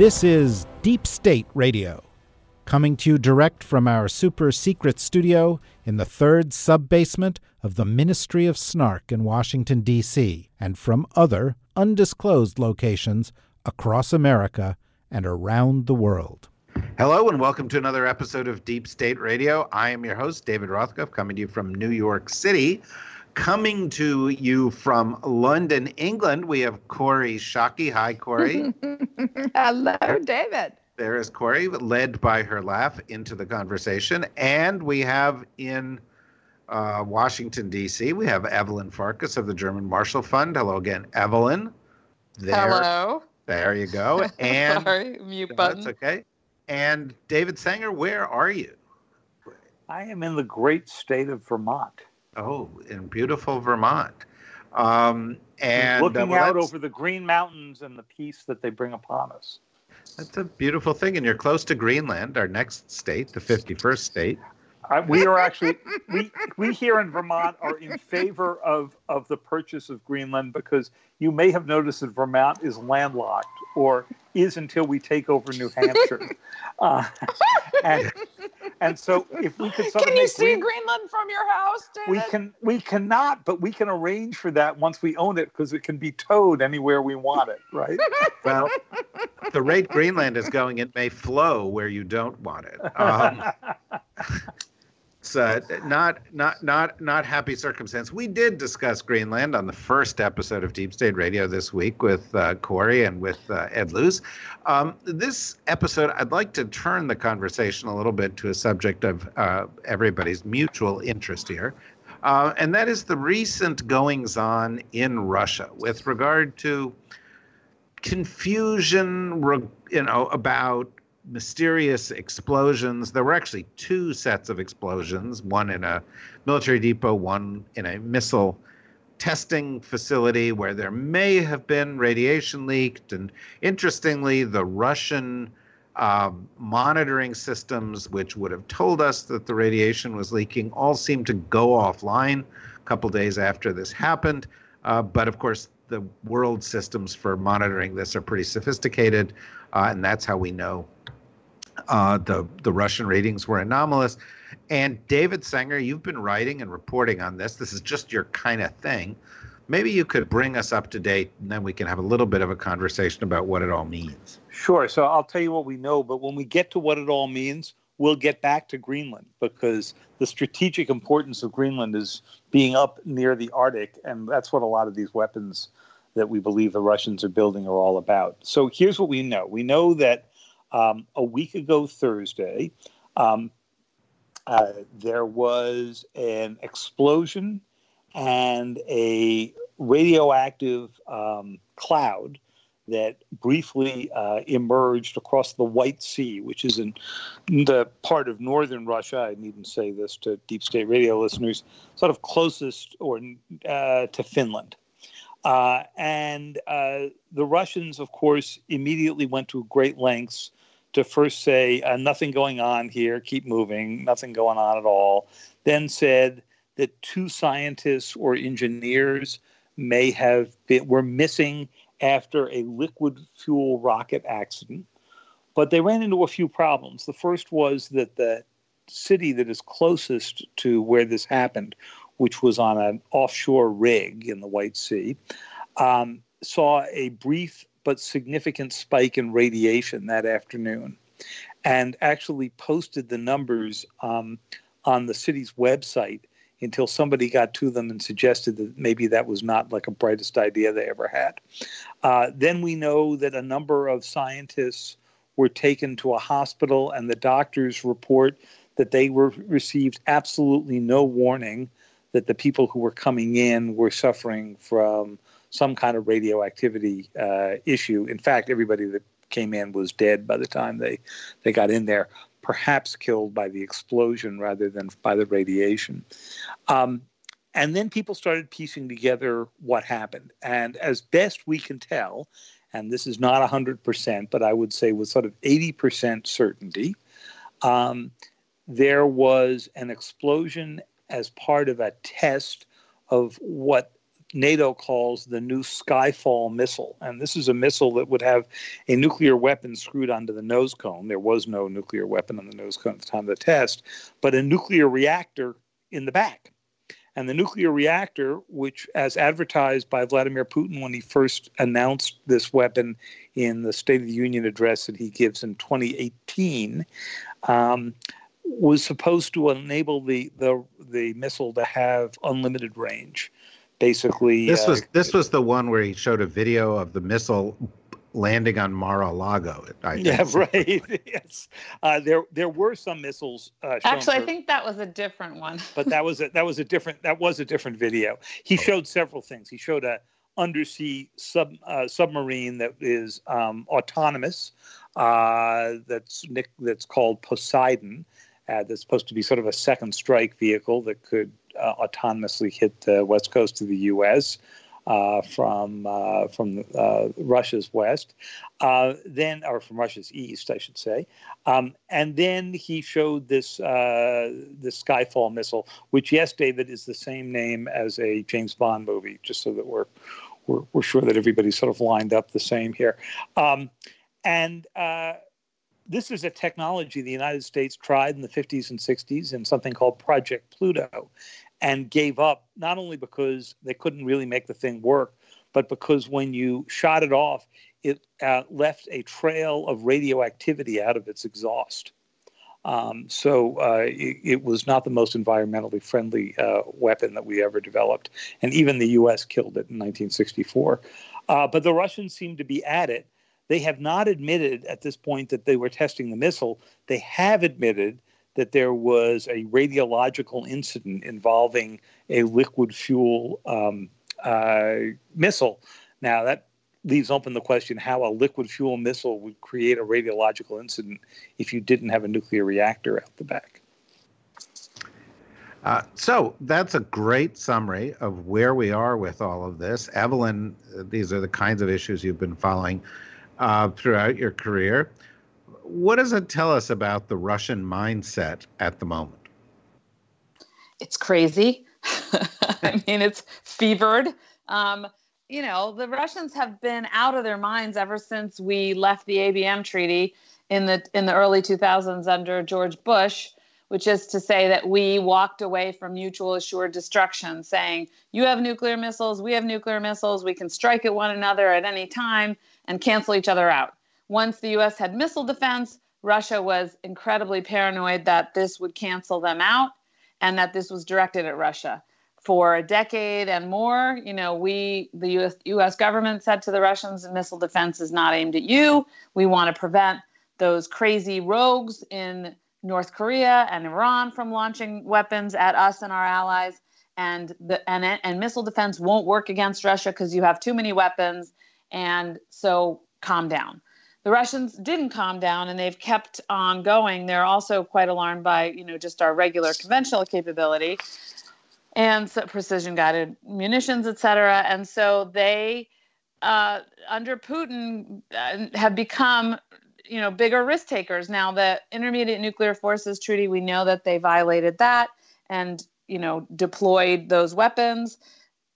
This is Deep State Radio, coming to you direct from our super secret studio in the third sub basement of the Ministry of Snark in Washington, D.C., and from other undisclosed locations across America and around the world. Hello and welcome to another episode of Deep State Radio. I am your host, David Rothkopf, coming to you from New York City. Coming to you from London, England, we have Corey Schake. Hi, Corey. Hello, David. there is Corey, led by her laugh into the conversation. And we have in uh, Washington, D.C., we have Evelyn Farkas of the German Marshall Fund. Hello again, Evelyn. There, Hello. There you go. And Sorry, mute No, button. That's okay. And David Sanger, where are you? I am in the great state of Vermont, Oh, in beautiful Vermont. Um, and uh, looking well, out over the green mountains and the peace that they bring upon us. That's a beautiful thing. And you're close to Greenland, our next state, the 51st state. I, we are actually we we here in Vermont are in favor of of the purchase of Greenland because you may have noticed that Vermont is landlocked or is until we take over New Hampshire, uh, and and so if we could sort Can you see Green- Greenland from your house, David? we can we cannot, but we can arrange for that once we own it because it can be towed anywhere we want it, right? Well, the rate Greenland is going, it may flow where you don't want it. Um, it's uh, not not not not happy circumstance. We did discuss Greenland on the first episode of Deep State Radio this week with uh, Corey and with uh, Ed Luce. Um, this episode, I'd like to turn the conversation a little bit to a subject of uh, everybody's mutual interest here, uh, and that is the recent goings on in Russia with regard to confusion, you know, about mysterious explosions. There were actually two sets of explosions, one in a military depot, one in a missile testing facility where there may have been radiation leaked. And interestingly, the Russian um, monitoring systems, which would have told us that the radiation was leaking, all seemed to go offline a couple days after this happened. Uh, but of course, the world systems for monitoring this are pretty sophisticated, uh, and that's how we know uh, the the Russian ratings were anomalous. And David Sanger, you've been writing and reporting on this. This is just your kind of thing. Maybe you could bring us up to date, and then we can have a little bit of a conversation about what it all means. Sure. So I'll tell you what we know, but when we get to what it all means, we'll get back to Greenland because the strategic importance of Greenland is being up near the Arctic, and that's what a lot of these weapons that we believe the Russians are building are all about. So here's what we know: we know that um, a week ago Thursday, um, uh, there was an explosion and a radioactive um, cloud that briefly uh, emerged across the White Sea, which is in the part of northern Russia. I needn't say this to Deep State Radio listeners, sort of closest or uh, to Finland. Uh, and uh, the Russians, of course, immediately went to great lengths to first say, uh, nothing going on here, keep moving, nothing going on at all. Then said that two scientists or engineers may have been, were missing after a liquid fuel rocket accident. But they ran into a few problems. The first was that the city that is closest to where this happened, which was on an offshore rig in the White Sea, um, saw a brief but significant spike in radiation that afternoon and actually posted the numbers um, on the city's website until somebody got to them and suggested that maybe that was not like a brightest idea they ever had. Uh, then we know that a number of scientists were taken to a hospital, and the doctors report that they were received absolutely no warning that the people who were coming in were suffering from some kind of radioactivity uh, issue. In fact, everybody that came in was dead by the time they they got in there, perhaps killed by the explosion rather than by the radiation. Um, and then people started piecing together what happened. And as best we can tell, and this is not 100%, but I would say with sort of 80% certainty, um, there was an explosion as part of a test of what NATO calls the new Skyfall missile. And this is a missile that would have a nuclear weapon screwed onto the nose cone. There was no nuclear weapon on the nose cone at the time of the test, but a nuclear reactor in the back. And the nuclear reactor, which, as advertised by Vladimir Putin when he first announced this weapon in the State of the Union address that he gives in 2018, um, was supposed to enable the, the the missile to have unlimited range. Basically, this was uh, this was the one where he showed a video of the missile landing on Mar-a-Lago. I yeah, right. yes, uh, there there were some missiles. Uh, Actually, for, I think that was a different one. but that was a, that was a different that was a different video. He oh. showed several things. He showed a undersea sub uh, submarine that is um, autonomous. Uh, that's that's called Poseidon. Uh, that's supposed to be sort of a second strike vehicle that could autonomously hit the west coast of the U.S uh, from uh, from uh, Russia's west, uh, then or from Russia's east, I should say, um, and then he showed this uh, this Skyfall missile, which yes, David is the same name as a James Bond movie, just so that we're we're, we're sure that everybody's sort of lined up the same here, um, and uh, this is a technology the United States tried in the 50s and 60s in something called Project Pluto and gave up, not only because they couldn't really make the thing work, but because when you shot it off, it uh, left a trail of radioactivity out of its exhaust. Um, so uh, it, it, was not the most environmentally friendly uh, weapon that we ever developed. And even the US killed it in 1964. Uh, but the Russians seem to be at it. They have not admitted at this point that they were testing the missile. They have admitted that there was a radiological incident involving a liquid fuel um, uh, missile. Now, that leaves open the question how a liquid fuel missile would create a radiological incident if you didn't have a nuclear reactor out the back. Uh, so that's a great summary of where we are with all of this. Evelyn, these are the kinds of issues you've been following uh, throughout your career what does it tell us about the Russian mindset at the moment? It's crazy. I mean, it's fevered. Um, you know, the Russians have been out of their minds ever since we left the ABM treaty in the in the early 2000s under George Bush, which is to say that we walked away from mutual assured destruction, saying, "You have nuclear missiles, we have nuclear missiles, we can strike at one another at any time and cancel each other out." Once the US had missile defense, Russia was incredibly paranoid that this would cancel them out and that this was directed at Russia. For a decade and more, you know, we, the US, US government said to the Russians, missile defense is not aimed at you. We want to prevent those crazy rogues in North Korea and Iran from launching weapons at us and our allies. And the and, and missile defense won't work against Russia because you have too many weapons. And so calm down the Russians didn't calm down and they've kept on going. They're also quite alarmed by, you know, just our regular conventional capability and so precision guided munitions, et cetera. And so they, uh, under Putin, uh, have become, you know, bigger risk takers. Now, the Intermediate Nuclear Forces Treaty, we know that they violated that and, you know, deployed those weapons.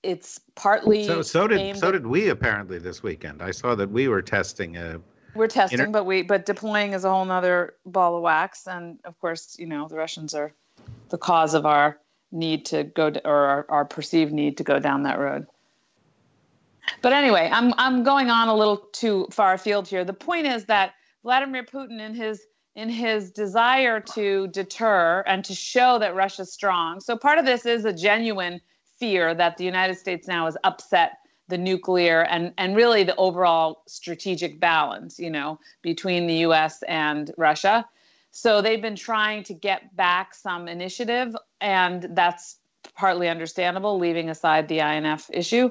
It's partly so. So did so did we apparently this weekend. I saw that we were testing a we're testing, Inter- but we but deploying is a whole nother ball of wax. And of course, you know, the Russians are the cause of our need to go to, or our, our perceived need to go down that road. But anyway, I'm I'm going on a little too far afield here. The point is that Vladimir Putin, in his in his desire to deter and to show that Russia's strong. So part of this is a genuine fear that the United States now has upset the nuclear and and really the overall strategic balance you know between the US and Russia. So they've been trying to get back some initiative and that's partly understandable leaving aside the INF issue.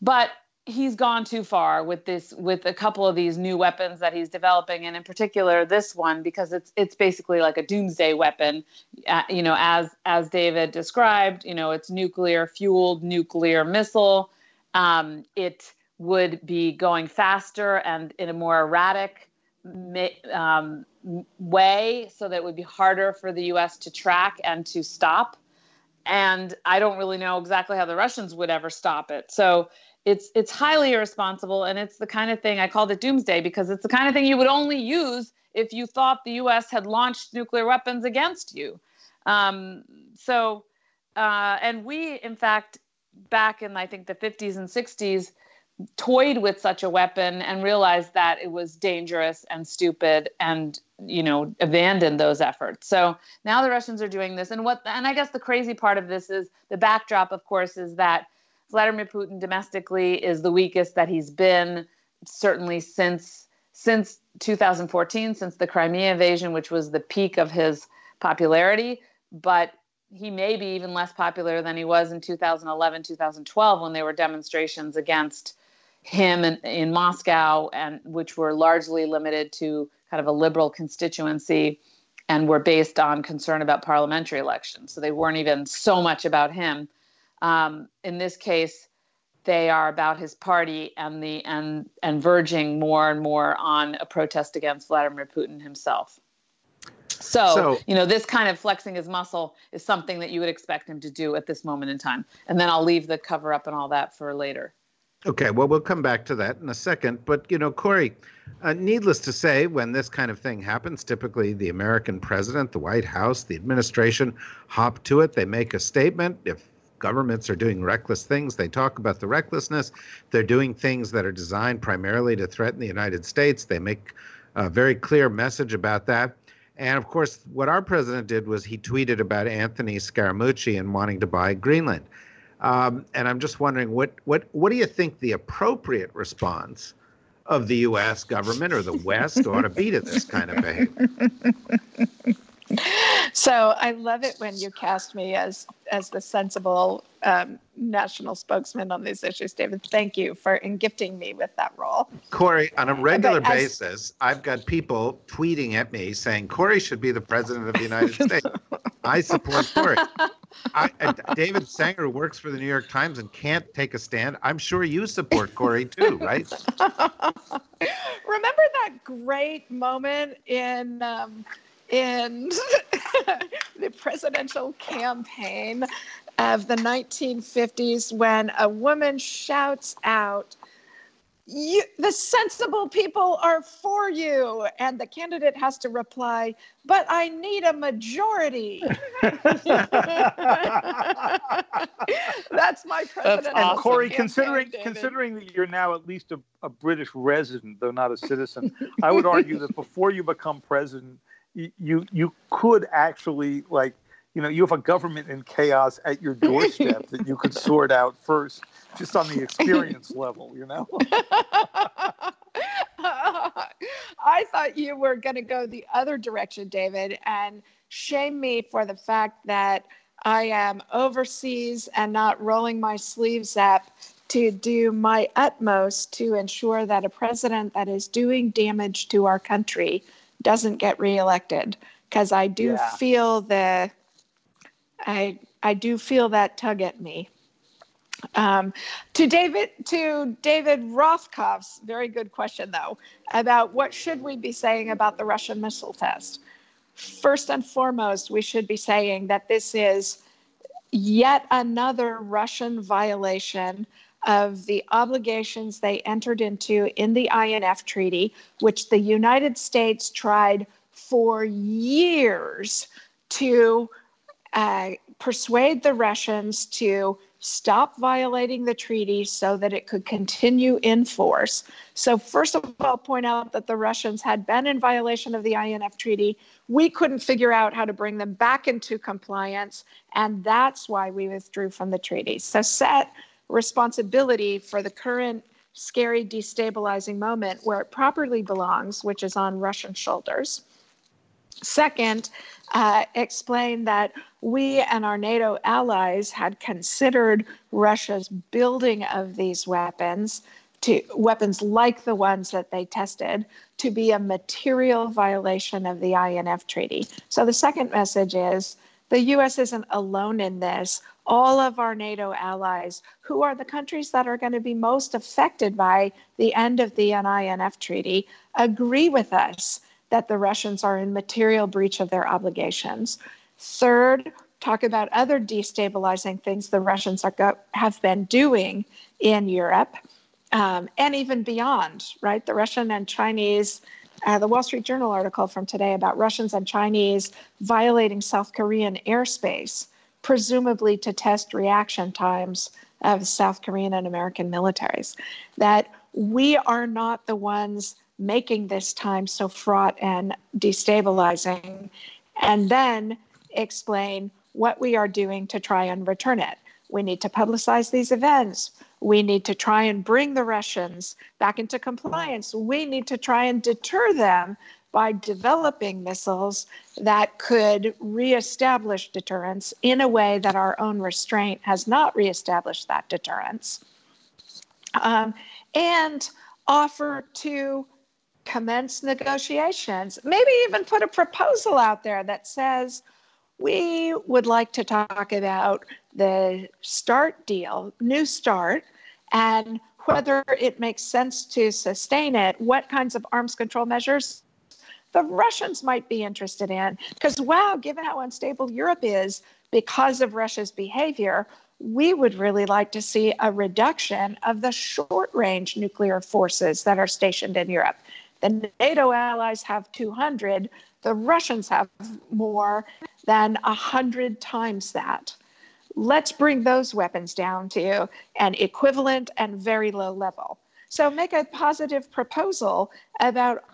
But he's gone too far with this with a couple of these new weapons that he's developing and in particular this one because it's it's basically like a doomsday weapon uh, you know as as david described you know it's nuclear fueled nuclear missile. Um, it would be going faster and in a more erratic um, way so that it would be harder for the us to track and to stop and i don't really know exactly how the russians would ever stop it so it's it's highly irresponsible and it's the kind of thing I called it doomsday because it's the kind of thing you would only use if you thought the U.S. had launched nuclear weapons against you. Um, so, uh, and we, in fact, back in I think the 50s and 60s, toyed with such a weapon and realized that it was dangerous and stupid and you know abandoned those efforts so now the russians are doing this and what and i guess the crazy part of this is the backdrop of course is that Vladimir Putin domestically is the weakest that he's been certainly since since 2014, since the Crimea invasion, which was the peak of his popularity. But he may be even less popular than he was in 2011, 2012, when there were demonstrations against him in, in Moscow, and which were largely limited to kind of a liberal constituency and were based on concern about parliamentary elections. So they weren't even so much about him. Um, in this case, they are about his party and the and and verging more and more on a protest against Vladimir Putin himself. So, so, you know, this kind of flexing his muscle is something that you would expect him to do at this moment in time. And then I'll leave the cover up and all that for later. Okay, well, we'll come back to that in a second. But, you know, Corey, uh, needless to say, when this kind of thing happens, typically the American president, the White House, the administration hop to it. They make a statement. If governments are doing reckless things. They talk about the recklessness. They're doing things that are designed primarily to threaten the United States. They make a very clear message about that. And of course, what our president did was he tweeted about Anthony Scaramucci and wanting to buy Greenland. Um, and I'm just wondering, what what what do you think the appropriate response of the U.S. government or the West ought to be to this kind of behavior? so I love it when you cast me as as the sensible um, national spokesman on these issues, David. Thank you for in gifting me with that role. Corey, on a regular as, basis, I've got people tweeting at me saying Corey should be the president of the United States. I support Corey. I, David Sanger works for the New York Times and can't take a stand. I'm sure you support Corey too, right? Remember that great moment in. Um, in the presidential campaign of the 1950s when a woman shouts out, the sensible people are for you. And the candidate has to reply, but I need a majority. That's my presidential And Corey, considering considering that you're now at least a, a British resident, though not a citizen, I would argue that before you become president, you you could actually like you know you have a government in chaos at your doorstep that you could sort out first just on the experience level you know? I thought you were going to go the other direction david and shame me for the fact that i am overseas and not rolling my sleeves up to do my utmost to ensure that a president that is doing damage to our country doesn't get reelected because I do yeah. feel the I I do feel that tug at me. Um, to David to David Rothkopf's very good question though about what should we be saying about the Russian missile test. First and foremost, we should be saying that this is yet another Russian violation of the obligations they entered into in the INF Treaty, which the United States tried for years to uh, persuade the Russians to stop violating the treaty so that it could continue in force. So, first of all, point out that the Russians had been in violation of the INF Treaty. We couldn't figure out how to bring them back into compliance, and that's why we withdrew from the treaty. So, set responsibility for the current scary, destabilizing moment where it properly belongs, which is on Russian shoulders. Second, uh, explained that we and our NATO allies had considered Russia's building of these weapons to weapons like the ones that they tested to be a material violation of the INF treaty. So the second message is the US isn't alone in this. All of our NATO allies, who are the countries that are going to be most affected by the end of the INF treaty, agree with us that the Russians are in material breach of their obligations. Third, talk about other destabilizing things the Russians go- have been doing in Europe um, and even beyond, right? The Russian and Chinese, uh, the Wall Street Journal article from today about Russians and Chinese violating South Korean airspace, presumably to test reaction times of South Korean and American militaries. That we are not the ones making this time so fraught and destabilizing, and then explain what we are doing to try and return it. We need to publicize these events. We need to try and bring the Russians back into compliance. We need to try and deter them by developing missiles that could reestablish deterrence in a way that our own restraint has not reestablished that deterrence. Um, and offer to commence negotiations, maybe even put a proposal out there that says, we would like to talk about the START deal, New START, and whether it makes sense to sustain it, what kinds of arms control measures the Russians might be interested in. Because, wow, given how unstable Europe is because of Russia's behavior, we would really like to see a reduction of the short range nuclear forces that are stationed in Europe. The NATO allies have 200, the Russians have more than 100 times that. Let's bring those weapons down to an equivalent and very low level. So make a positive proposal about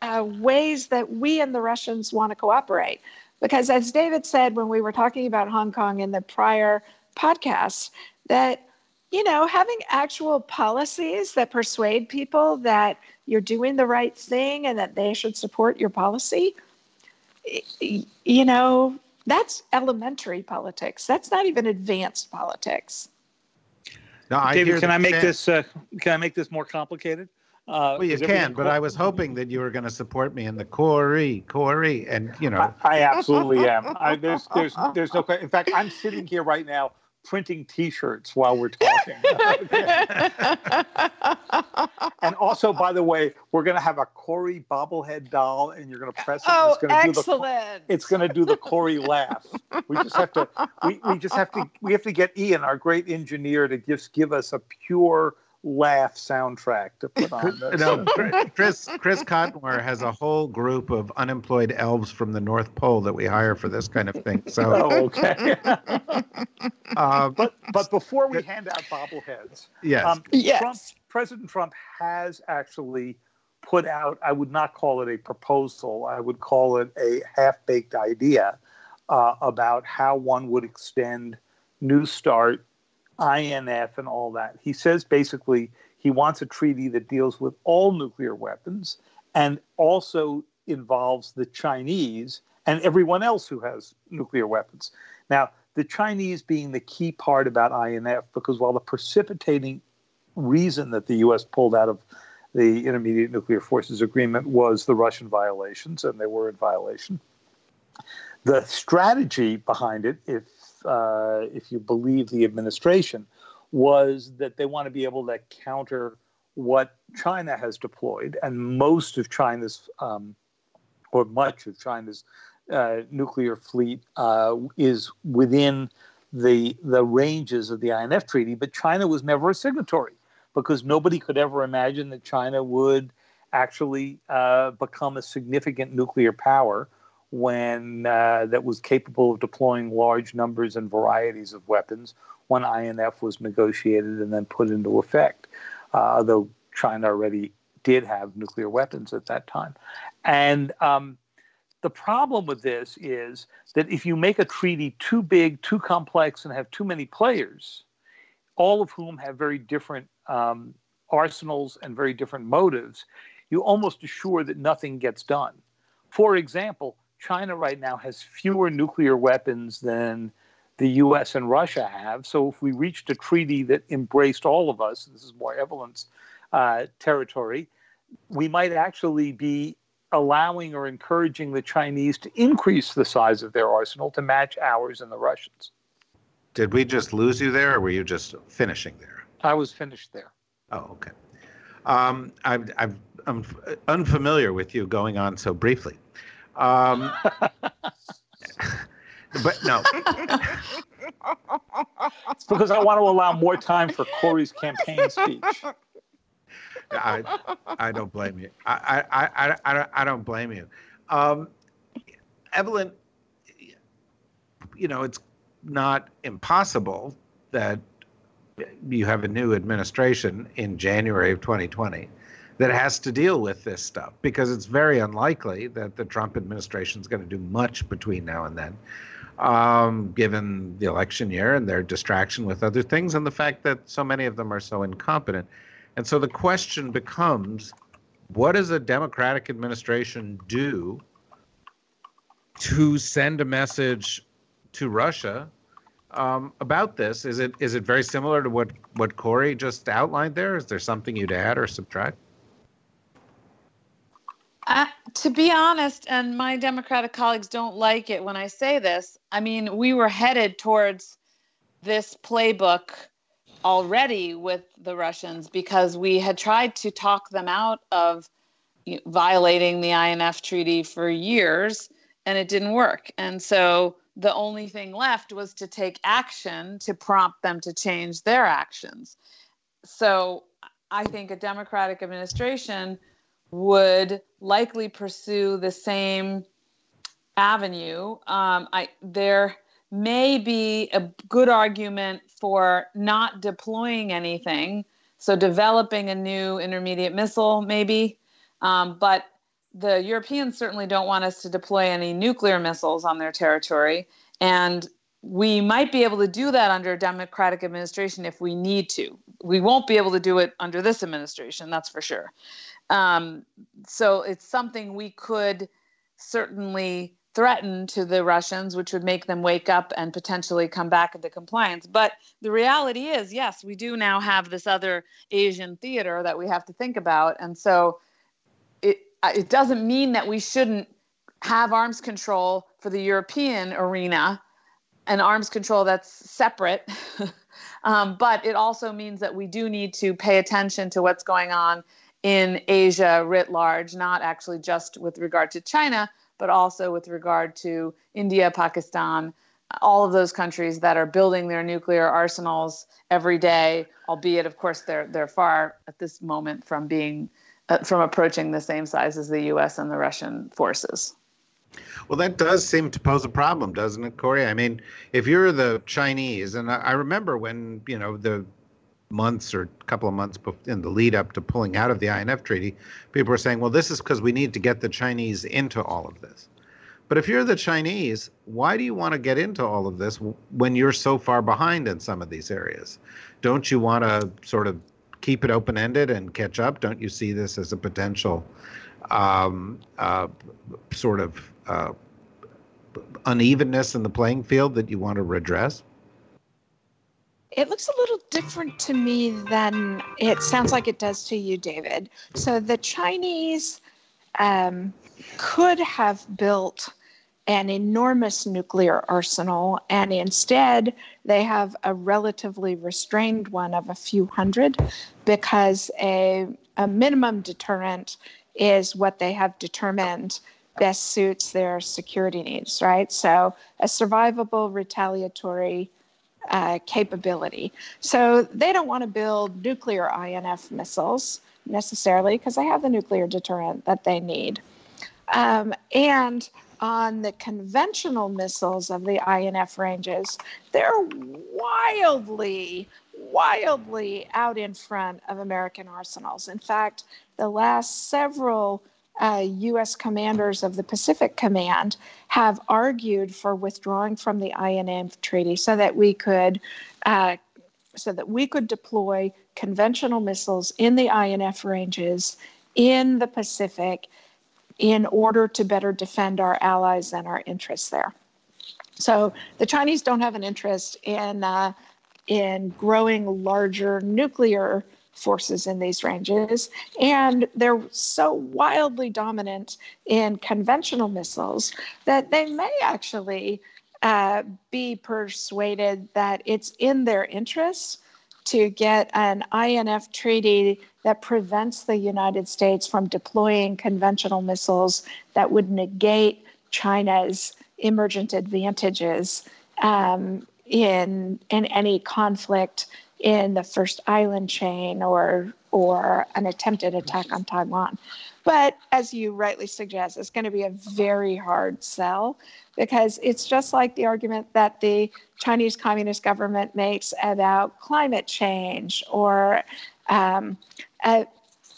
uh, ways that we and the Russians want to cooperate. Because as David said when we were talking about Hong Kong in the prior podcast, that you know, having actual policies that persuade people that you're doing the right thing and that they should support your policy, you know, that's elementary politics. That's not even advanced politics. No, I David, can I make this? Uh, can I make this more complicated? Uh, well, you can, but I was hoping that you were going to support me in the Corey, Corey, and you know. I, I absolutely am. I, there's, there's, there's no. In fact, I'm sitting here right now printing T-shirts while we're talking. and also, by the way, we're going to have a Corey bobblehead doll, and you're going to press it. Oh, it's excellent! Do the, it's going to do the Corey laugh. We just have to. We, we just have to. We have to get Ian, our great engineer, to just give us a pure laugh soundtrack to put on. no, Chris Chris Cotmore has a whole group of unemployed elves from the North Pole that we hire for this kind of thing. So oh, okay. uh, but but before we hand out bobbleheads, yes, um, yes. Trump, President Trump has actually put out. I would not call it a proposal. I would call it a half-baked idea uh, about how one would extend New START INF and all that. He says basically he wants a treaty that deals with all nuclear weapons and also involves the Chinese and everyone else who has nuclear weapons. Now, the Chinese being the key part about INF, because while the precipitating reason that the U.S. pulled out of the Intermediate Nuclear Forces Agreement was the Russian violations, and they were in violation. The strategy behind it, if uh, if you believe the administration, was that they want to be able to counter what China has deployed, and most of China's, um, or much of China's uh, nuclear fleet uh, is within the the ranges of the INF treaty. But China was never a signatory because nobody could ever imagine that China would actually uh, become a significant nuclear power when uh, that was capable of deploying large numbers and varieties of weapons when INF was negotiated and then put into effect, uh, although China already did have nuclear weapons at that time. And um, the problem with this is that if you make a treaty too big, too complex, and have too many players, all of whom have very different um, arsenals and very different motives, you almost assure that nothing gets done. For example, China right now has fewer nuclear weapons than the US and Russia have. So if we reached a treaty that embraced all of us, this is more Evelyn's uh, territory, we might actually be allowing or encouraging the Chinese to increase the size of their arsenal to match ours and the Russians. Did we just lose you there, or were you just finishing there? I was finished there. Oh, okay. Um, I've, I've, I'm unfamiliar with you going on so briefly. Um, but no. it's because I want to allow more time for Corey's campaign speech. I, I don't blame you. I, I, I, I, I don't blame you. Um, Evelyn, you know, it's not impossible that you have a new administration in January of 2020 that has to deal with this stuff because it's very unlikely that the Trump administration is going to do much between now and then, um, given the election year and their distraction with other things and the fact that so many of them are so incompetent. And so the question becomes what does a Democratic administration do to send a message to Russia um, about this? Is it is it very similar to what what Corey just outlined there? Is there something you'd add or subtract? Uh, to be honest, and my Democratic colleagues don't like it when I say this. I mean, we were headed towards this playbook already with the Russians because we had tried to talk them out of violating the INF treaty for years and it didn't work. And so the only thing left was to take action to prompt them to change their actions. So I think a Democratic administration would likely pursue the same avenue. Um, I there may be a good argument for not deploying anything, so developing a new intermediate missile, maybe. Um, but the Europeans certainly don't want us to deploy any nuclear missiles on their territory. And we might be able to do that under a Democratic administration if we need to. We won't be able to do it under this administration, that's for sure. Um, so it's something we could certainly threaten to the Russians, which would make them wake up and potentially come back into compliance. But the reality is, yes, we do now have this other Asian theater that we have to think about. And so it, it doesn't mean that we shouldn't have arms control for the European arena and arms control that's separate. um, but it also means that we do need to pay attention to what's going on in Asia writ large, not actually just with regard to China, but also with regard to India, Pakistan, all of those countries that are building their nuclear arsenals every day, albeit, of course, they're, they're far at this moment from being uh, from approaching the same size as the U.S. and the Russian forces. Well, that does seem to pose a problem, doesn't it, Corey? I mean, if you're the Chinese, and I remember when you know the months or a couple of months in the lead up to pulling out of the INF treaty, people were saying, well, this is because we need to get the Chinese into all of this. But if you're the Chinese, why do you want to get into all of this when you're so far behind in some of these areas? Don't you want to sort of keep it open ended and catch up? Don't you see this as a potential um, uh, sort of uh, unevenness in the playing field that you want to redress? It looks a little different to me than it sounds like it does to you, David. So the Chinese um, could have built an enormous nuclear arsenal, and instead they have a relatively restrained one of a few hundred because a, a minimum deterrent is what they have determined best suits their security needs, right? So a survivable retaliatory uh, capability. So they don't want to build nuclear INF missiles necessarily because they have the nuclear deterrent that they need. Um, and on the conventional missiles of the INF ranges, they're wildly, wildly out in front of American arsenals. In fact, the last several uh, U.S. commanders of the Pacific Command have argued for withdrawing from the INF treaty so that we could. Uh, so that we could deploy conventional missiles in the INF ranges in the Pacific in order to better defend our allies and our interests there. So the Chinese don't have an interest in uh, in growing larger nuclear forces in these ranges, and they're so wildly dominant in conventional missiles that they may actually uh, be persuaded that it's in their interests to get an INF treaty that prevents the United States from deploying conventional missiles that would negate China's emergent advantages um, in in any conflict in the first island chain or or an attempted attack on Taiwan. But as you rightly suggest, it's going to be a very hard sell because it's just like the argument that the Chinese Communist government makes about climate change or um, uh,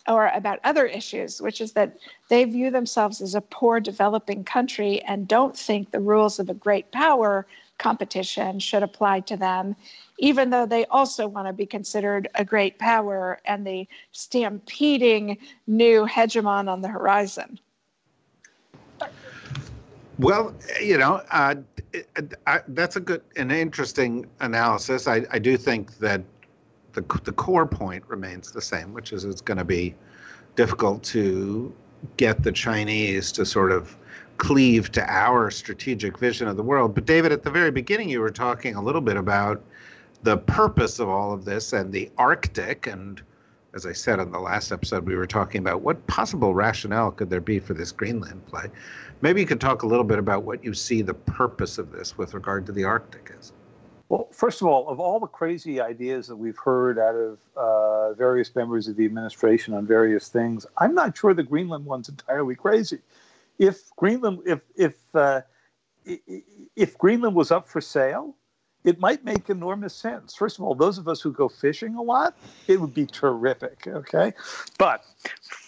or about other issues, which is that they view themselves as a poor developing country and don't think the rules of a great power competition should apply to them, even though they also want to be considered a great power and the stampeding new hegemon on the horizon. Well, you know, uh, I, that's a good and interesting analysis. I, I do think that the the core point remains the same, which is it's going to be difficult to get the Chinese to sort of cleave to our strategic vision of the world. But David, at the very beginning, you were talking a little bit about the purpose of all of this and the Arctic. And as I said on the last episode, we were talking about what possible rationale could there be for this Greenland play. Maybe you could talk a little bit about what you see the purpose of this with regard to the Arctic is. Well, first of all, of all the crazy ideas that we've heard out of uh, various members of the administration on various things, I'm not sure the Greenland one's entirely crazy. If Greenland, if if uh, if Greenland was up for sale, it might make enormous sense. First of all, those of us who go fishing a lot, it would be terrific. Okay, but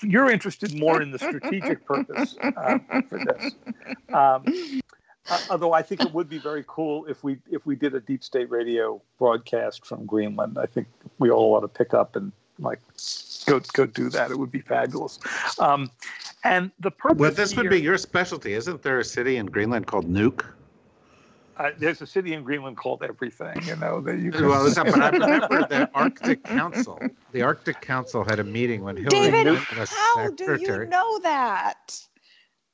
you're interested more in the strategic purpose uh, for this. Um, uh, although I think it would be very cool if we if we did a deep state radio broadcast from Greenland. I think we all ought to pick up and like go go do that. It would be fabulous. Um, and the purpose. Well, this here, would be your specialty, isn't there? A city in Greenland called Nuuk. Uh, there's a city in Greenland called everything. You know that you. Can... Well, but I remember the Arctic Council. The Arctic Council had a meeting when Hillary David, Clinton was how secretary. do you know that?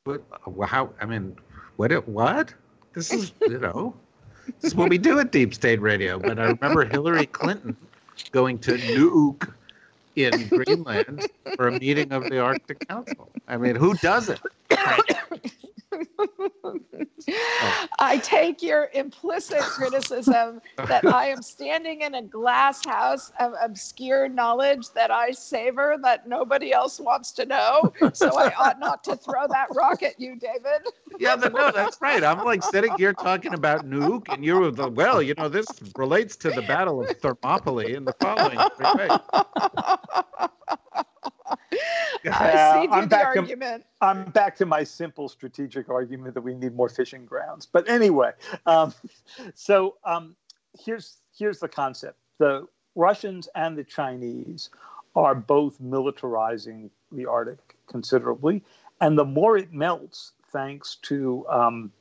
But well, how? I mean, what? It, what? This is you know, this is what we do at Deep State Radio. But I remember Hillary Clinton going to Nuuk in Greenland for a meeting of the Arctic Council. I mean, who does it? I take your implicit criticism that I am standing in a glass house of obscure knowledge that I savor that nobody else wants to know. So I ought not to throw that rock at you, David. Yeah, but no, that's right. I'm like sitting here talking about Nuuk, and you're the well, you know, this relates to the Battle of Thermopylae in the following. I see I'm the argument. To, I'm back to my simple strategic argument that we need more fishing grounds. But anyway, um, so um, here's here's the concept: the Russians and the Chinese are both militarizing the Arctic considerably, and the more it melts, thanks to um,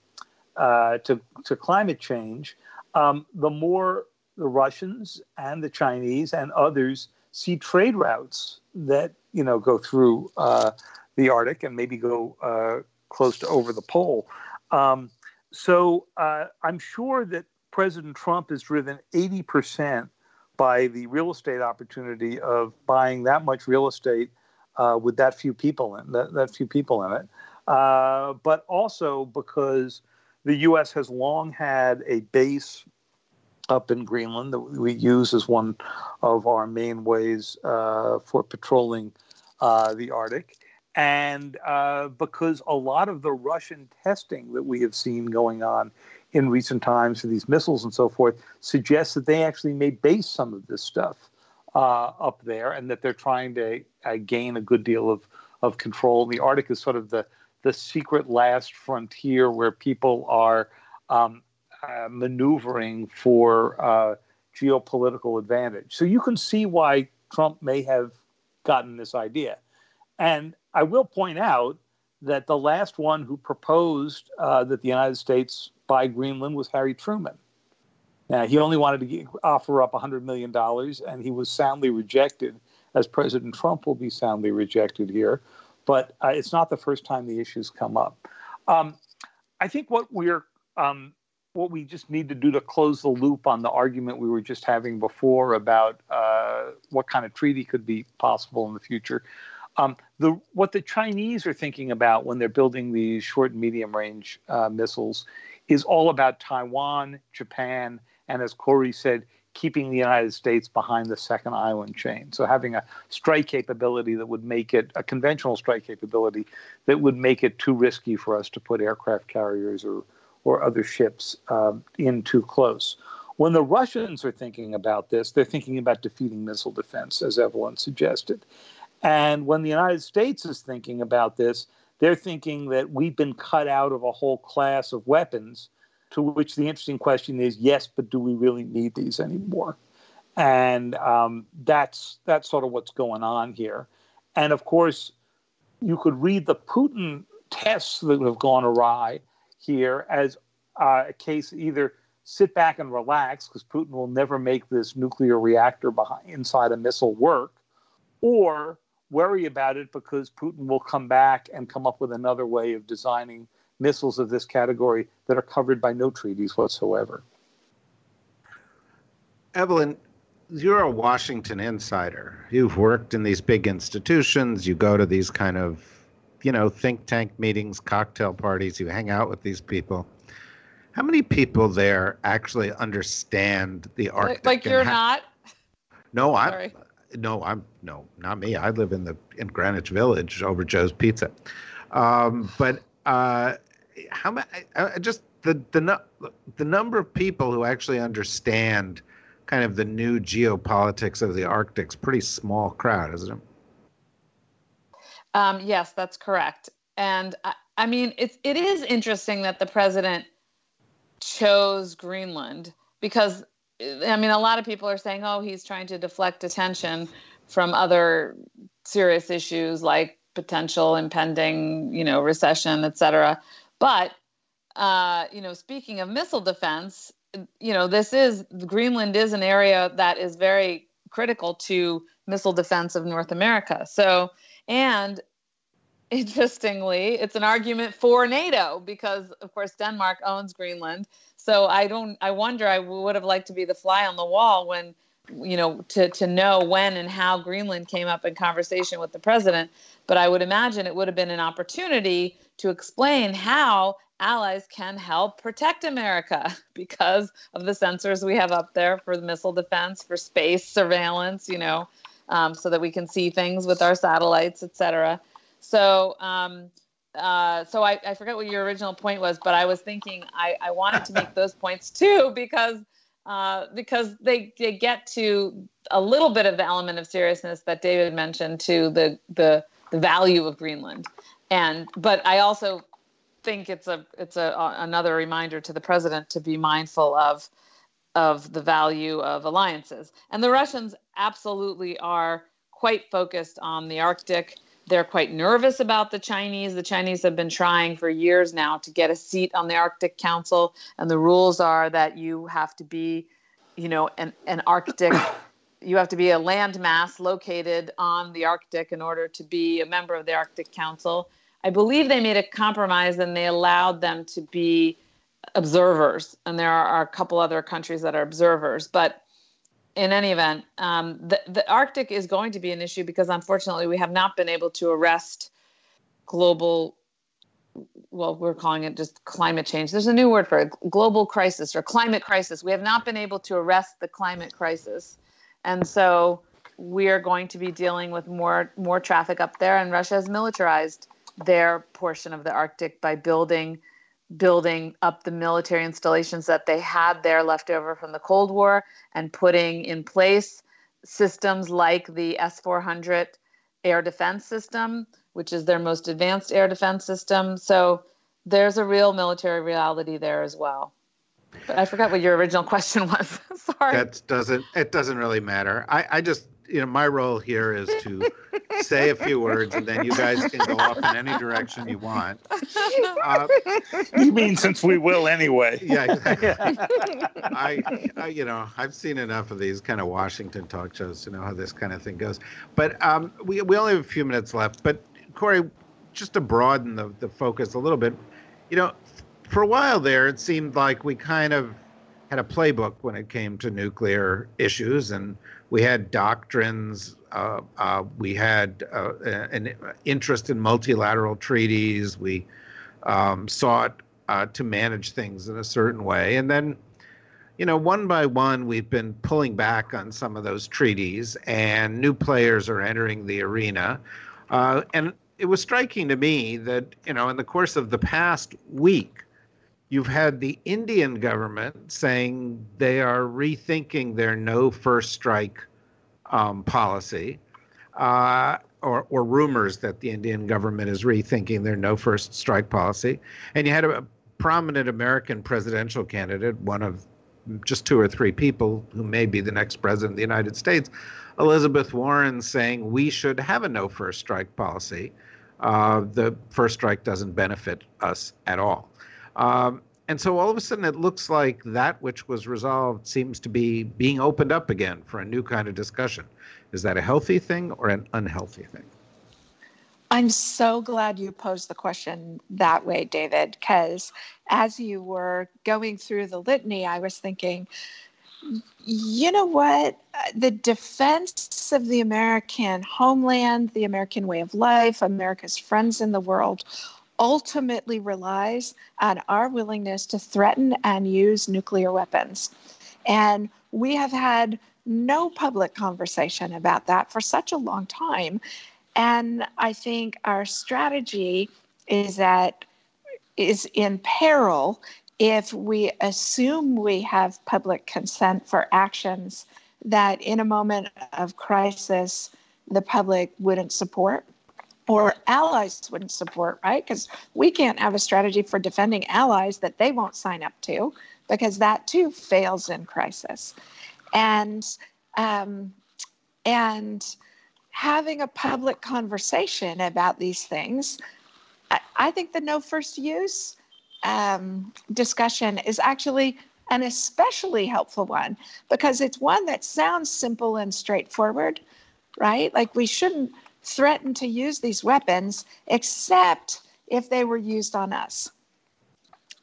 uh, to, to climate change, um, the more the Russians and the Chinese and others see trade routes that you know go through uh, the Arctic and maybe go uh, close to over the pole. Um, so uh, I'm sure that President Trump is driven 80 percent by the real estate opportunity of buying that much real estate uh, with that few people in that, that few people in it, uh, but also because the U.S. has long had a base up in Greenland that we use as one of our main ways uh, for patrolling uh, the Arctic. And uh, because a lot of the Russian testing that we have seen going on in recent times for these missiles and so forth suggests that they actually may base some of this stuff uh, up there and that they're trying to uh, gain a good deal of, of control. And the Arctic is sort of the, the secret last frontier where people are um, uh, maneuvering for uh, geopolitical advantage. So you can see why Trump may have gotten this idea. And I will point out that the last one who proposed uh, that the United States buy Greenland was Harry Truman. Now, he only wanted to get, offer up $100 million, and he was soundly rejected, as President Trump will be soundly rejected here. But uh, it's not the first time the issues come up. Um, I think what we're um, what we just need to do to close the loop on the argument we were just having before about uh, what kind of treaty could be possible in the future. Um, the what the Chinese are thinking about when they're building these short and medium range uh, missiles is all about Taiwan, Japan, and as Corey said, keeping the United States behind the second island chain. So having a strike capability that would make it a conventional strike capability that would make it too risky for us to put aircraft carriers or or other ships um, in too close. When the Russians are thinking about this, they're thinking about defeating missile defense, as Evelyn suggested. And when the United States is thinking about this, they're thinking that we've been cut out of a whole class of weapons, to which the interesting question is yes, but do we really need these anymore? And um, that's, that's sort of what's going on here. And of course, you could read the Putin tests that have gone awry here as uh, a case either sit back and relax because Putin will never make this nuclear reactor behind, inside a missile work, or worry about it because Putin will come back and come up with another way of designing missiles of this category that are covered by no treaties whatsoever. Evelyn, you're a Washington insider. You've worked in these big institutions. You go to these kind of, you know, think tank meetings, cocktail parties. You hang out with these people. How many people there actually understand the Arctic? Like, you're not. No, I'm. No, I'm no, not me. I live in the in Greenwich Village over Joe's Pizza. Um, but uh, how many? Just the the the number of people who actually understand kind of the new geopolitics of the Arctic's pretty small crowd, isn't it? Um, yes, that's correct. And I, I mean, it's it is interesting that the president chose Greenland because I mean, a lot of people are saying, oh, he's trying to deflect attention from other serious issues like potential impending, you know, recession, et cetera. But, uh, you know, speaking of missile defense, you know, this is Greenland is an area that is very critical to missile defense of North America. So, and interestingly, it's an argument for NATO because, of course, Denmark owns Greenland. So I don't. I wonder. I would have liked to be the fly on the wall when, you know, to to know when and how Greenland came up in conversation with the president. But I would imagine it would have been an opportunity to explain how allies can help protect America because of the sensors we have up there for missile defense, for space surveillance. You know, um, so that we can see things with our satellites, et cetera. So, um, uh, so I, I forget what your original point was, but I was thinking I, I wanted to make those points too because uh, because they, they get to a little bit of the element of seriousness that David mentioned to the the the value of Greenland, and but I also think it's a it's a, a another reminder to the president to be mindful of of the value of alliances, and the Russians absolutely are quite focused on the Arctic they're quite nervous about the Chinese. The Chinese have been trying for years now to get a seat on the Arctic Council, and the rules are that you have to be, you know, an, an Arctic, you have to be a landmass located on the Arctic in order to be a member of the Arctic Council. I believe they made a compromise and they allowed them to be observers, and there are a couple other countries that are observers, but in any event, um, the, the Arctic is going to be an issue because unfortunately we have not been able to arrest global, well, we're calling it just climate change. There's a new word for it global crisis or climate crisis. We have not been able to arrest the climate crisis. And so we are going to be dealing with more, more traffic up there, and Russia has militarized their portion of the Arctic by building building up the military installations that they had there left over from the Cold War and putting in place systems like the S 400 air defense system, which is their most advanced air defense system. So there's a real military reality there as well. But I forgot what your original question was. Sorry. That doesn't it doesn't really matter. I, I just you know, my role here is to say a few words, and then you guys can go off in any direction you want. Uh, you mean since we will anyway? Yeah, exactly. I, I, you know, I've seen enough of these kind of Washington talk shows to know how this kind of thing goes. But um, we we only have a few minutes left. But corey just to broaden the the focus a little bit, you know, for a while there, it seemed like we kind of had a playbook when it came to nuclear issues, and we had doctrines. Uh, uh, we had uh, an interest in multilateral treaties. We um, sought uh, to manage things in a certain way, and then, you know, one by one, we've been pulling back on some of those treaties, and new players are entering the arena. Uh, and it was striking to me that, you know, in the course of the past week, You've had the Indian government saying they are rethinking their no first strike um, policy, uh, or, or rumors that the Indian government is rethinking their no first strike policy. And you had a prominent American presidential candidate, one of just two or three people who may be the next president of the United States, Elizabeth Warren, saying we should have a no first strike policy. Uh, the first strike doesn't benefit us at all. Um, and so all of a sudden, it looks like that which was resolved seems to be being opened up again for a new kind of discussion. Is that a healthy thing or an unhealthy thing? I'm so glad you posed the question that way, David, because as you were going through the litany, I was thinking, you know what? The defense of the American homeland, the American way of life, America's friends in the world ultimately relies on our willingness to threaten and use nuclear weapons. And we have had no public conversation about that for such a long time. And I think our strategy is that is in peril if we assume we have public consent for actions that in a moment of crisis the public wouldn't support or allies wouldn't support, right? Because we can't have a strategy for defending allies that they won't sign up to, because that too fails in crisis. And um, and having a public conversation about these things, I, I think the no first use um, discussion is actually an especially helpful one because it's one that sounds simple and straightforward, right? Like we shouldn't threaten to use these weapons except if they were used on us.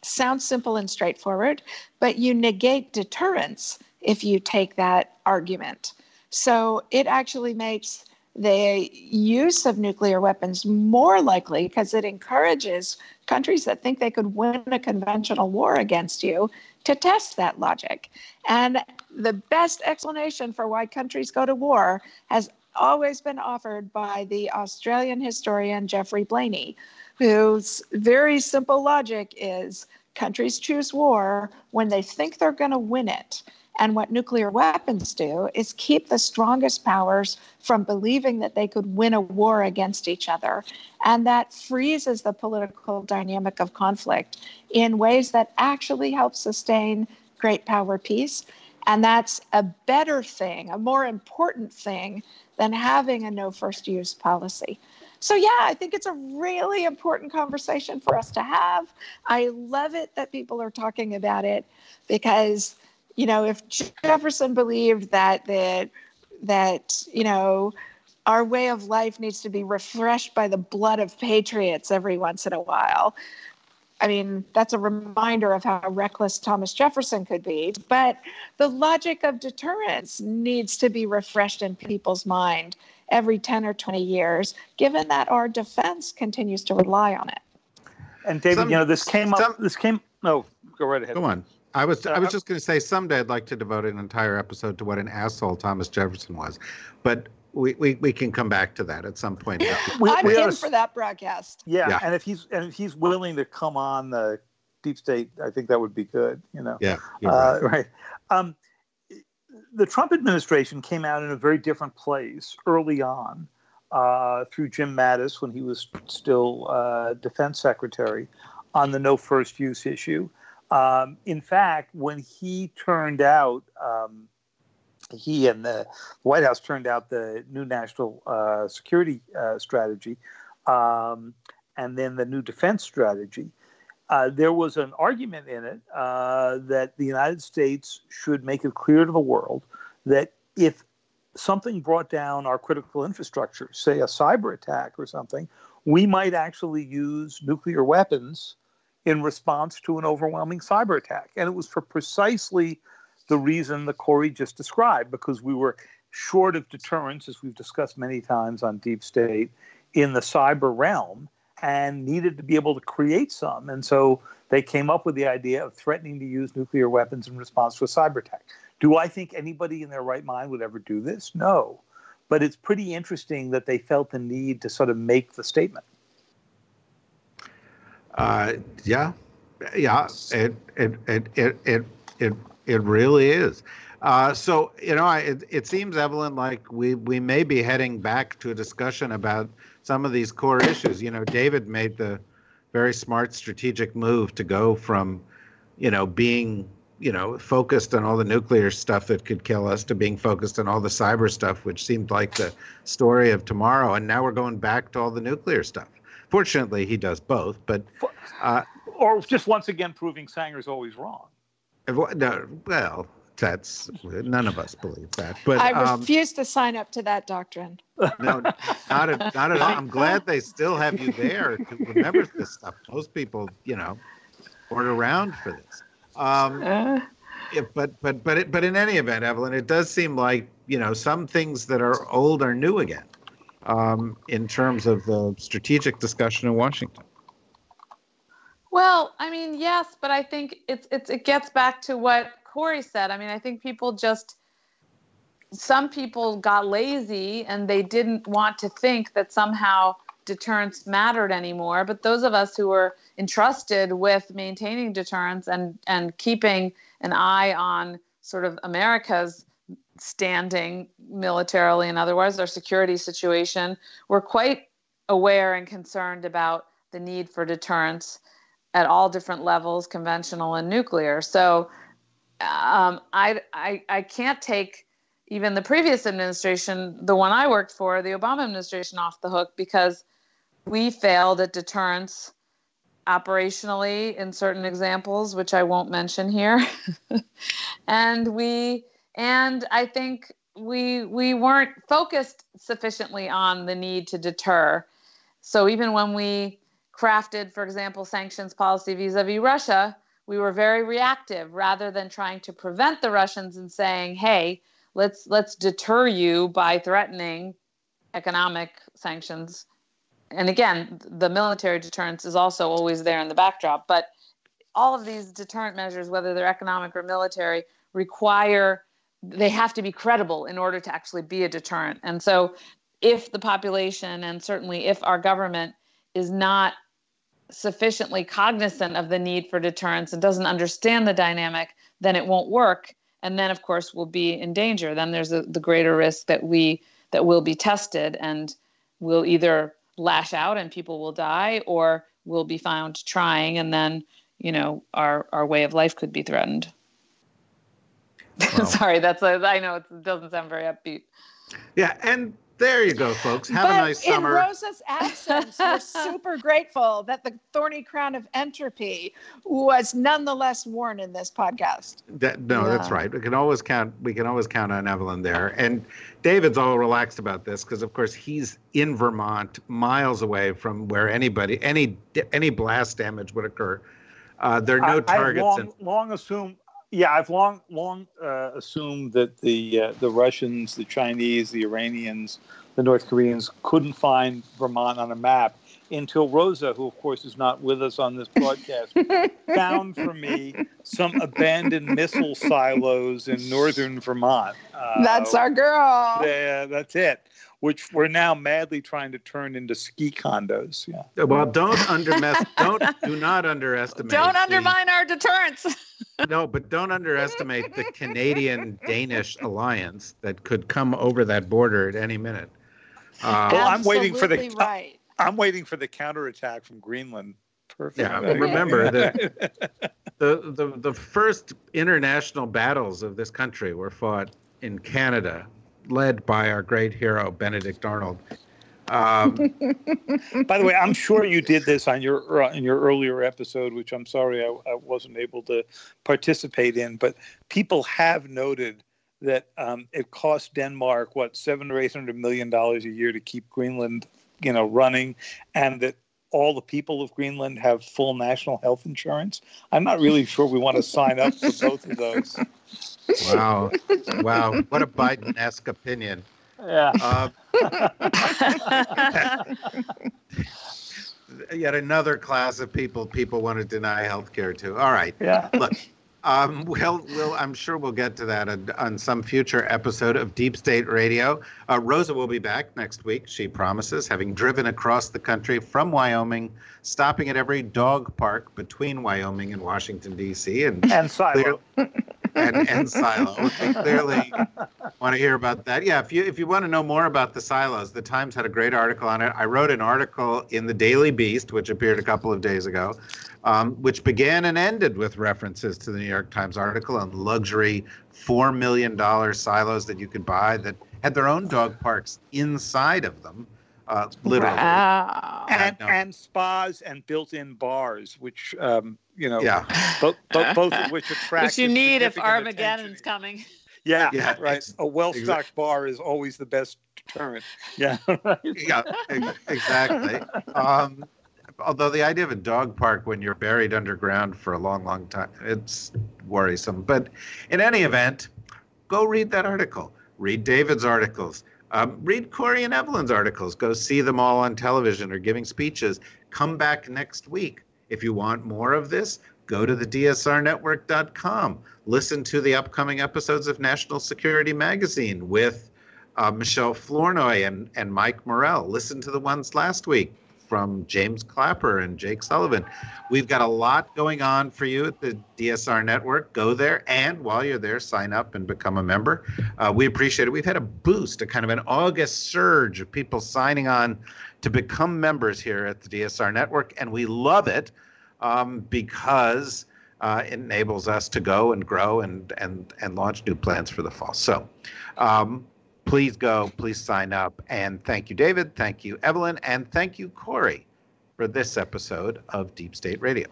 Sounds simple and straightforward, but you negate deterrence if you take that argument. So it actually makes the use of nuclear weapons more likely because it encourages countries that think they could win a conventional war against you to test that logic. And the best explanation for why countries go to war has always been offered by the Australian historian Geoffrey Blainey, whose very simple logic is countries choose war when they think they're going to win it. And what nuclear weapons do is keep the strongest powers from believing that they could win a war against each other. And that freezes the political dynamic of conflict in ways that actually help sustain great power peace. And that's a better thing, a more important thing than having a no first use policy. So, yeah, I think it's a really important conversation for us to have. I love it that people are talking about it because, you know, if Jefferson believed that that that you know our way of life needs to be refreshed by the blood of patriots every once in a while, I mean, that's a reminder of how reckless Thomas Jefferson could be. But the logic of deterrence needs to be refreshed in people's mind every 10 or 20 years, given that our defense continues to rely on it. And David, some, you know, this came some, up, this came, no, go right ahead. Go on. I was I was uh, just going to say someday I'd like to devote an entire episode to what an asshole Thomas Jefferson was, but we, we, we can come back to that at some point. we, I'm we in for that broadcast. Yeah, yeah, and if he's and if he's willing to come on the deep state, I think that would be good. You know. Yeah. Uh, right. right. Um, the Trump administration came out in a very different place early on uh, through Jim Mattis when he was still uh, defense secretary on the no first use issue. Um, in fact, when he turned out um, he and the White House turned out the new national uh, security uh, strategy um, and then the new defense strategy. Uh, there was an argument in it uh, that the United States should make it clear to the world that if something brought down our critical infrastructure, say a cyber attack or something, we might actually use nuclear weapons in response to an overwhelming cyber attack. And it was for precisely the reason that Corey just described, because we were short of deterrence, as we've discussed many times on Deep State, in the cyber realm and needed to be able to create some. And so they came up with the idea of threatening to use nuclear weapons in response to a cyber attack. Do I think anybody in their right mind would ever do this? No. But it's pretty interesting that they felt the need to sort of make the statement. Uh, yeah, yeah, it it it it it it, it really is. Uh, so you know, I, it, it seems Evelyn like we we may be heading back to a discussion about some of these core issues. You know, David made the very smart strategic move to go from, you know, being you know focused on all the nuclear stuff that could kill us to being focused on all the cyber stuff, which seemed like the story of tomorrow, and now we're going back to all the nuclear stuff. Fortunately, he does both, but uh, or just once again proving Sanger's always wrong. No, well, that's none of us believe that. But I um, refuse to sign up to that doctrine. No, not at, not at all. I'm glad they still have you there to remember this stuff. Most people, you know, weren't around for this. Um, uh. yeah, but but but it, but in any event, Evelyn, it does seem like you know some things that are old are new again um, in terms of the strategic discussion in Washington? Well, I mean, yes, but I think it's, it's it gets back to what Corey said. I mean, I think people just some people got lazy and they didn't want to think that somehow deterrence mattered anymore. But those of us who were entrusted with maintaining deterrence and and keeping an eye on sort of America's standing militarily and otherwise, our security situation, we're quite aware and concerned about the need for deterrence at all different levels, conventional and nuclear. So um, I, I, I can't take even the previous administration, the one I worked for, the Obama administration, off the hook because we failed at deterrence operationally in certain examples, which I won't mention here. and we and I think we we weren't focused sufficiently on the need to deter. So even when we crafted, for example, sanctions policy vis-a-vis Russia, we were very reactive rather than trying to prevent the Russians and saying, "Hey, let's let's deter you by threatening economic sanctions." And again, the military deterrence is also always there in the backdrop, but all of these deterrent measures, whether they're economic or military, require they have to be credible in order to actually be a deterrent. And so, if the population and certainly if our government is not sufficiently cognizant of the need for deterrence and doesn't understand the dynamic, then it won't work. And then, of course, we'll be in danger. Then there's a, the greater risk that we that will be tested and will either lash out and people will die, or we'll be found trying, and then you know our our way of life could be threatened. Wow. Sorry, that's a, I know it doesn't sound very upbeat. Yeah, and there you go, folks. Have but a nice summer. In Rosa's absence, we're super grateful that the thorny crown of entropy was nonetheless worn in this podcast. That, no, yeah. that's right. We can always count. We can always count on Evelyn there. And David's all relaxed about this because, of course, he's in Vermont, miles away from where anybody, any any blast damage would occur. Uh, there are no I, targets. I long, in- long assume yeah, I've long long uh, assumed that the uh, the Russians, the Chinese, the Iranians, the North Koreans couldn't find Vermont on a map until Rosa, who of course is not with us on this broadcast, found for me some abandoned missile silos in northern Vermont. Uh, that's our girl. Yeah, that's it which we're now madly trying to turn into ski condos. Yeah. Well, don't underestimate. don't do not underestimate. Don't the, undermine our deterrence. no, but don't underestimate the Canadian Danish alliance that could come over that border at any minute. Uh, well, I'm waiting for the. Right. I'm waiting for the counterattack from Greenland. Perfect. Yeah, remember that the, the the first international battles of this country were fought in Canada, led by our great hero Benedict Arnold. Um, By the way, I'm sure you did this on your uh, in your earlier episode, which I'm sorry I, I wasn't able to participate in. But people have noted that um, it costs Denmark what seven or eight hundred million dollars a year to keep Greenland, you know, running, and that all the people of Greenland have full national health insurance. I'm not really sure we want to sign up for both of those. wow, wow, what a Biden-esque opinion. Yeah. Uh, yet another class of people people want to deny health care to. All right. Yeah. Look, um, we'll, we'll, I'm sure we'll get to that on, on some future episode of Deep State Radio. Uh, Rosa will be back next week, she promises, having driven across the country from Wyoming, stopping at every dog park between Wyoming and Washington, D.C. And, And Silo. and, and silo. We clearly want to hear about that. Yeah, if you if you want to know more about the silos, the Times had a great article on it. I wrote an article in the Daily Beast, which appeared a couple of days ago, um, which began and ended with references to the New York Times article on luxury four million dollar silos that you could buy that had their own dog parks inside of them. Uh, literally. Wow. and no. and spas and built-in bars, which um, you know, Yeah. both, both, both of which attract Which you need if significant Armageddon's attention. coming. Yeah, Yeah, right. ex- A well-stocked bar is always the best deterrent. Yeah, right. yeah, ex- exactly. Um, although the idea of a dog park when you're buried underground for a long, long time, it's worrisome. But in any event, go read that article. Read David's articles. Um, read Corey and Evelyn's articles. Go see them all on television or giving speeches. Come back next week. If you want more of this, go to the DSRnetwork.com. Listen to the upcoming episodes of National Security Magazine with uh, Michelle Flournoy and, and Mike Morrell. Listen to the ones last week from James Clapper and Jake Sullivan. We've got a lot going on for you at the DSR Network. Go there, and while you're there, sign up and become a member. Uh, we appreciate it. We've had a boost, a kind of an August surge of people signing on to become members here at the DSR Network, and we love it um, because uh, it enables us to go and grow and and and launch new plans for the fall. So. Um, please go, please sign up. And thank you, David. Thank you, Evelyn. And thank you, Corey, for this episode of Deep State Radio.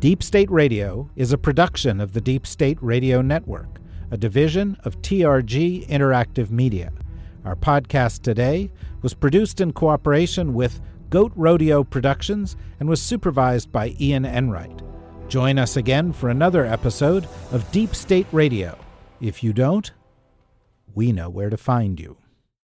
Deep State Radio is a production of the Deep State Radio Network, a division of TRG Interactive Media. Our podcast today was produced in cooperation with Goat Rodeo Productions and was supervised by Ian Enright. Join us again for another episode of Deep State Radio. If you don't, we know where to find you.